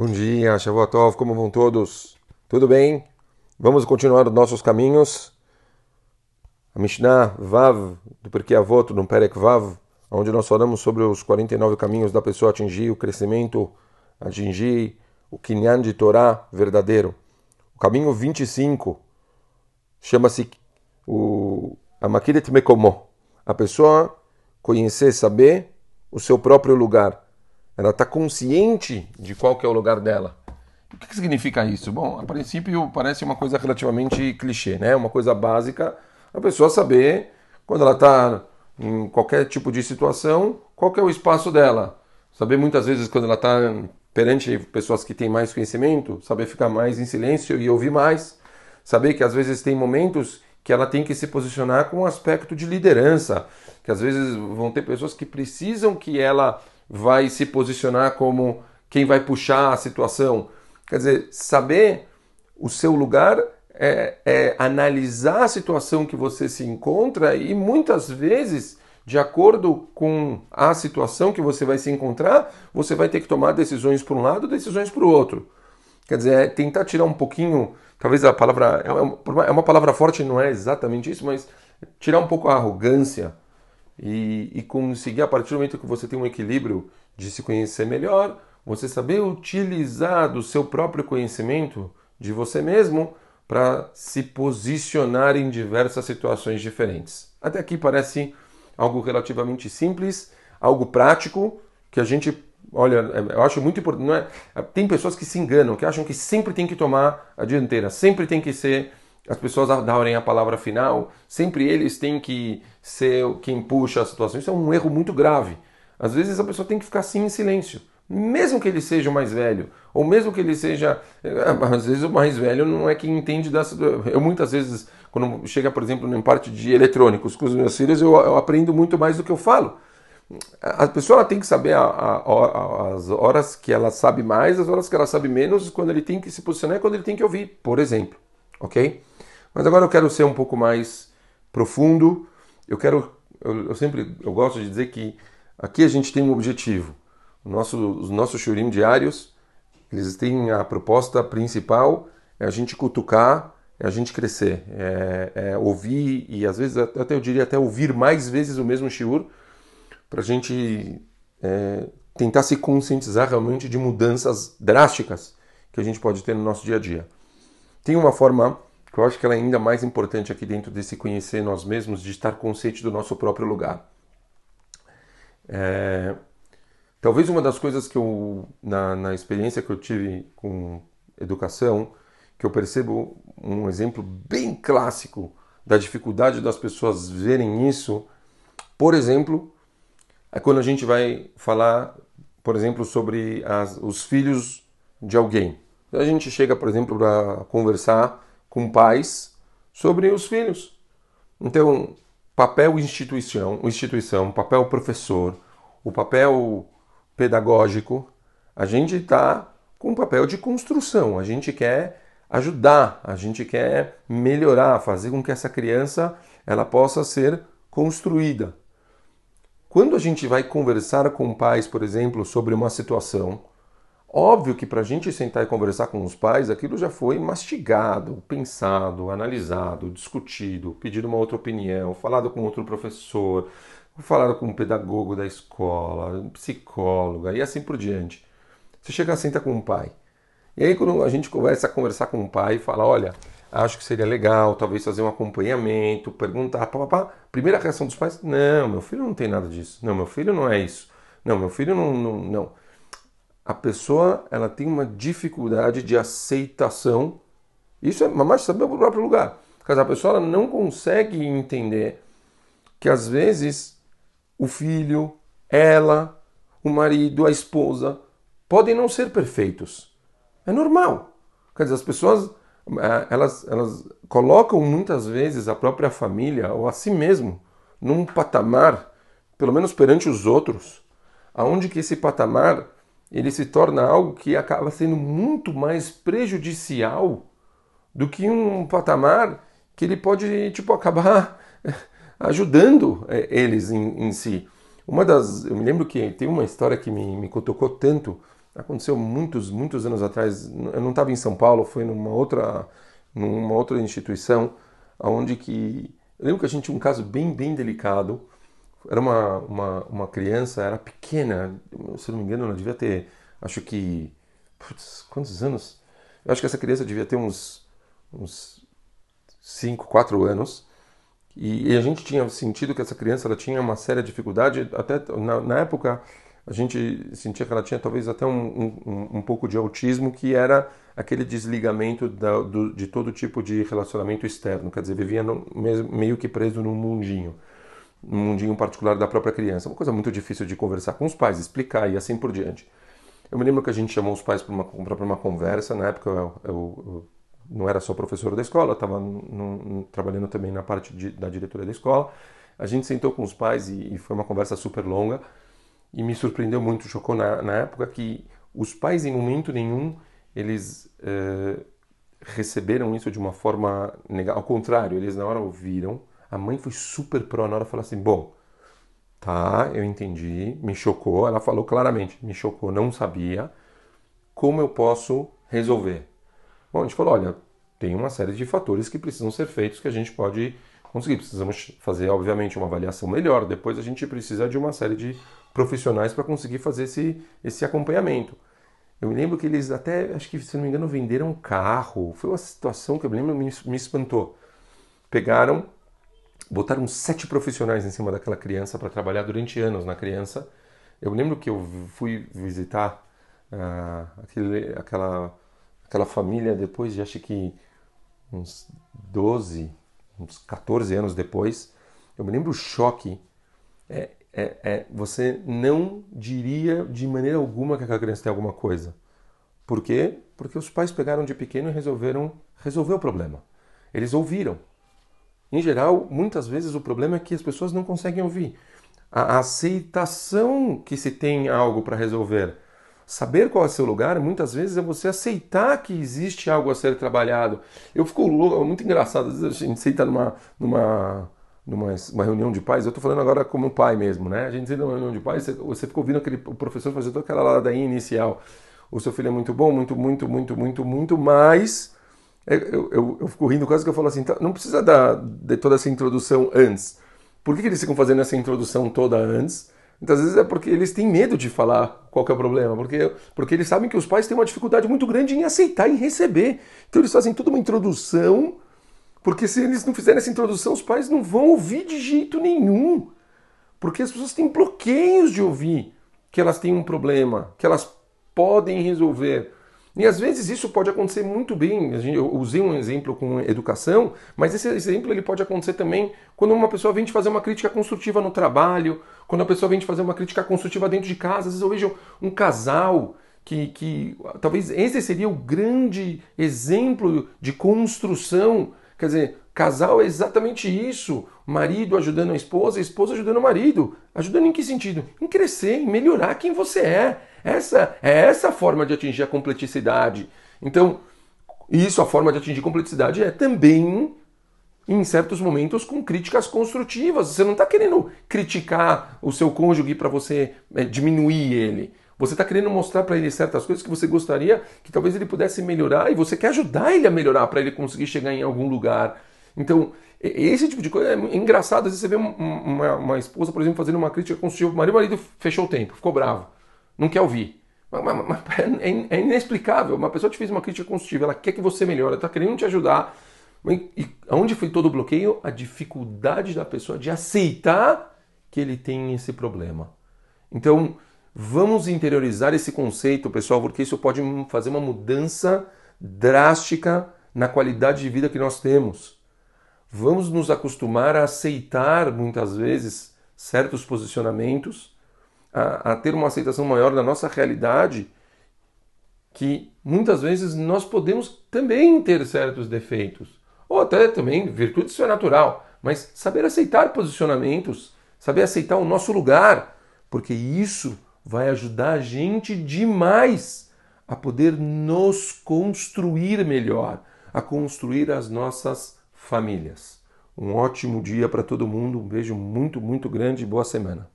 Bom dia, Shavuotov, como vão todos? Tudo bem? Vamos continuar os nossos caminhos. A Mishnah Vav, do Porquê Avot, no Perek Vav, onde nós falamos sobre os 49 caminhos da pessoa atingir o crescimento, atingir o Kinyan de Torá verdadeiro. O caminho 25 chama-se o Amakiret Mekomo. A pessoa conhecer, saber o seu próprio lugar. Ela está consciente de qual que é o lugar dela. O que, que significa isso? Bom, a princípio parece uma coisa relativamente clichê, né? Uma coisa básica, a pessoa saber quando ela está em qualquer tipo de situação, qual é o espaço dela. Saber muitas vezes quando ela está perante pessoas que têm mais conhecimento, saber ficar mais em silêncio e ouvir mais. Saber que às vezes tem momentos que ela tem que se posicionar com um aspecto de liderança, que às vezes vão ter pessoas que precisam que ela vai se posicionar como quem vai puxar a situação. Quer dizer, saber o seu lugar é, é analisar a situação que você se encontra e muitas vezes de acordo com a situação que você vai se encontrar, você vai ter que tomar decisões para um lado, decisões para o outro. Quer dizer, é tentar tirar um pouquinho, talvez a palavra é uma, é uma palavra forte, não é exatamente isso, mas tirar um pouco a arrogância e, e conseguir, a partir do momento que você tem um equilíbrio de se conhecer melhor, você saber utilizar do seu próprio conhecimento de você mesmo para se posicionar em diversas situações diferentes. Até aqui parece algo relativamente simples, algo prático, que a gente, olha, é, eu acho muito importante. Não é, tem pessoas que se enganam, que acham que sempre tem que tomar a dianteira, sempre tem que ser as pessoas darem a palavra final, sempre eles têm que ser quem puxa a situação. Isso é um erro muito grave. Às vezes a pessoa tem que ficar assim em silêncio. Mesmo que ele seja o mais velho, ou mesmo que ele seja. Eh, às vezes o mais velho não é quem entende dessa. Eu muitas vezes quando chega, por exemplo, em parte de eletrônicos com os meus filhos, eu, eu aprendo muito mais do que eu falo. A pessoa tem que saber a, a, a, as horas que ela sabe mais, as horas que ela sabe menos, quando ele tem que se posicionar e quando ele tem que ouvir, por exemplo. Ok? Mas agora eu quero ser um pouco mais profundo. Eu quero. Eu, eu sempre eu gosto de dizer que aqui a gente tem um objetivo. Nosso, os nossos shurim diários, eles têm a proposta principal é a gente cutucar é a gente crescer, é, é ouvir e às vezes até eu diria até ouvir mais vezes o mesmo shiur para a gente é, tentar se conscientizar realmente de mudanças drásticas que a gente pode ter no nosso dia a dia. Tem uma forma que eu acho que ela é ainda mais importante aqui dentro desse conhecer nós mesmos, de estar consciente do nosso próprio lugar. É, talvez uma das coisas que eu, na, na experiência que eu tive com educação, que eu percebo um exemplo bem clássico da dificuldade das pessoas verem isso, por exemplo, é quando a gente vai falar, por exemplo, sobre as, os filhos de alguém. A gente chega, por exemplo, para conversar com pais sobre os filhos. Então, papel instituição, instituição, papel professor, o papel pedagógico, a gente está com um papel de construção. A gente quer ajudar, a gente quer melhorar, fazer com que essa criança ela possa ser construída. Quando a gente vai conversar com pais, por exemplo, sobre uma situação, óbvio que para a gente sentar e conversar com os pais, aquilo já foi mastigado, pensado, analisado, discutido, pedido uma outra opinião, falado com outro professor, falado com um pedagogo da escola, um psicóloga e assim por diante. Você chega a sentar com um pai. E aí quando a gente começa a conversar com o pai e fala, olha, acho que seria legal, talvez fazer um acompanhamento, perguntar, papá, primeira reação dos pais, não, meu filho não tem nada disso, não, meu filho não é isso, não, meu filho não, não, não. A pessoa, ela tem uma dificuldade de aceitação, isso é mais saber o próprio lugar, porque a pessoa ela não consegue entender que às vezes o filho, ela, o marido, a esposa, podem não ser perfeitos, é normal. Quer dizer, as pessoas é, elas, elas colocam muitas vezes a própria família ou a si mesmo num patamar, pelo menos perante os outros, aonde que esse patamar ele se torna algo que acaba sendo muito mais prejudicial do que um patamar que ele pode tipo acabar ajudando é, eles em, em si. Uma das, eu me lembro que tem uma história que me, me tocou tanto aconteceu muitos, muitos anos atrás. Eu não estava em São Paulo, foi numa outra, numa outra instituição, onde que eu lembro que a gente tinha um caso bem, bem delicado. Era uma, uma, uma criança, era pequena, se não me engano, ela devia ter, acho que, putz, quantos anos? Eu acho que essa criança devia ter uns, uns 5, 4 anos. E, e, a gente tinha sentido que essa criança ela tinha uma séria dificuldade, até na, na época a gente sentia que ela tinha talvez até um, um, um pouco de autismo, que era aquele desligamento da, do, de todo tipo de relacionamento externo, quer dizer, vivia no, meio que preso num mundinho, um mundinho particular da própria criança, uma coisa muito difícil de conversar com os pais, explicar e assim por diante. Eu me lembro que a gente chamou os pais para uma, uma conversa, na época eu, eu, eu não era só professor da escola, estava trabalhando também na parte de, da diretoria da escola. A gente sentou com os pais e, e, foi uma conversa super longa e me surpreendeu muito, chocou na, na época que os pais em momento nenhum eles eh, receberam isso de uma forma negativa. Ao contrário, eles na hora ouviram. A mãe foi super pró na hora falou assim: bom, tá, eu entendi, me chocou. Ela falou claramente: me chocou, não sabia. Como eu posso resolver? Bom, a gente falou: olha, tem uma série de fatores que precisam ser feitos que a gente pode conseguir. Precisamos fazer, obviamente, uma avaliação melhor. Depois a gente precisa de uma série de profissionais para conseguir fazer esse, esse acompanhamento. Eu me lembro que eles até, acho que se não me engano, venderam um carro. Foi uma situação que eu me lembro me, me espantou. Pegaram, botaram sete profissionais em cima daquela criança para trabalhar durante anos na criança. Eu lembro que eu fui visitar uh, aquele, aquela, aquela família depois de acho que uns 12, uns 14 anos depois. Eu me lembro o choque. É, é, é, você não diria de maneira alguma que aquela criança tem alguma coisa. Por quê? Porque os pais pegaram de pequeno e resolveram resolver o problema. Eles ouviram. Em geral, muitas vezes o problema é que as pessoas não conseguem ouvir. A aceitação que se tem algo para resolver. Saber qual é o seu lugar, muitas vezes, é você aceitar que existe algo a ser trabalhado. Eu fico louco, é muito engraçado. Às vezes a gente senta numa, numa numa uma reunião de pais, eu estou falando agora como pai mesmo, né? A gente senta numa reunião de pais, você, você fica ouvindo aquele, o professor fazer toda aquela ladainha inicial. O seu filho é muito bom, muito, muito, muito, muito, muito, mas eu, eu, eu fico rindo quase que eu falo assim, tá, não precisa dar, de toda essa introdução antes. Por que, que eles ficam fazendo essa introdução toda antes? Muitas vezes é porque eles têm medo de falar qual é o problema, porque, porque eles sabem que os pais têm uma dificuldade muito grande em aceitar e receber. Então eles fazem toda uma introdução porque se eles não fizerem essa introdução, os pais não vão ouvir de jeito nenhum. Porque as pessoas têm bloqueios de ouvir que elas têm um problema, que elas podem resolver. E às vezes isso pode acontecer muito bem. Eu usei um exemplo com educação, mas esse exemplo ele pode acontecer também quando uma pessoa vem te fazer uma crítica construtiva no trabalho, quando a pessoa vem te fazer uma crítica construtiva dentro de casa. Às vezes eu vejo um casal que, que talvez esse seria o grande exemplo de construção Quer dizer, casal é exatamente isso. Marido ajudando a esposa, a esposa ajudando o marido. Ajudando em que sentido? Em crescer, em melhorar quem você é. Essa é essa forma de atingir a completicidade. Então, isso, a forma de atingir completicidade é também, em certos momentos, com críticas construtivas. Você não está querendo criticar o seu cônjuge para você é, diminuir ele. Você está querendo mostrar para ele certas coisas que você gostaria que talvez ele pudesse melhorar e você quer ajudar ele a melhorar para ele conseguir chegar em algum lugar. Então, esse tipo de coisa é engraçado. Às vezes você vê uma, uma esposa, por exemplo, fazendo uma crítica construtiva marido, o marido fechou o tempo, ficou bravo, não quer ouvir. Mas, mas, mas é, é, inexplicável. Uma pessoa te fez uma crítica construtiva, ela quer que você melhore, está querendo te ajudar. E onde foi todo o bloqueio? A dificuldade da pessoa de aceitar que ele tem esse problema. Então, Vamos interiorizar esse conceito, pessoal, porque isso pode fazer uma mudança drástica na qualidade de vida que nós temos. Vamos nos acostumar a aceitar, muitas vezes, certos posicionamentos, a, a ter uma aceitação maior da nossa realidade, que muitas vezes nós podemos também ter certos defeitos, ou até também virtude, isso é natural, mas saber aceitar posicionamentos, saber aceitar o nosso lugar, porque isso vai ajudar a gente demais a poder nos construir melhor, a construir as nossas famílias. Um ótimo dia para todo mundo, um beijo muito, muito grande e boa semana.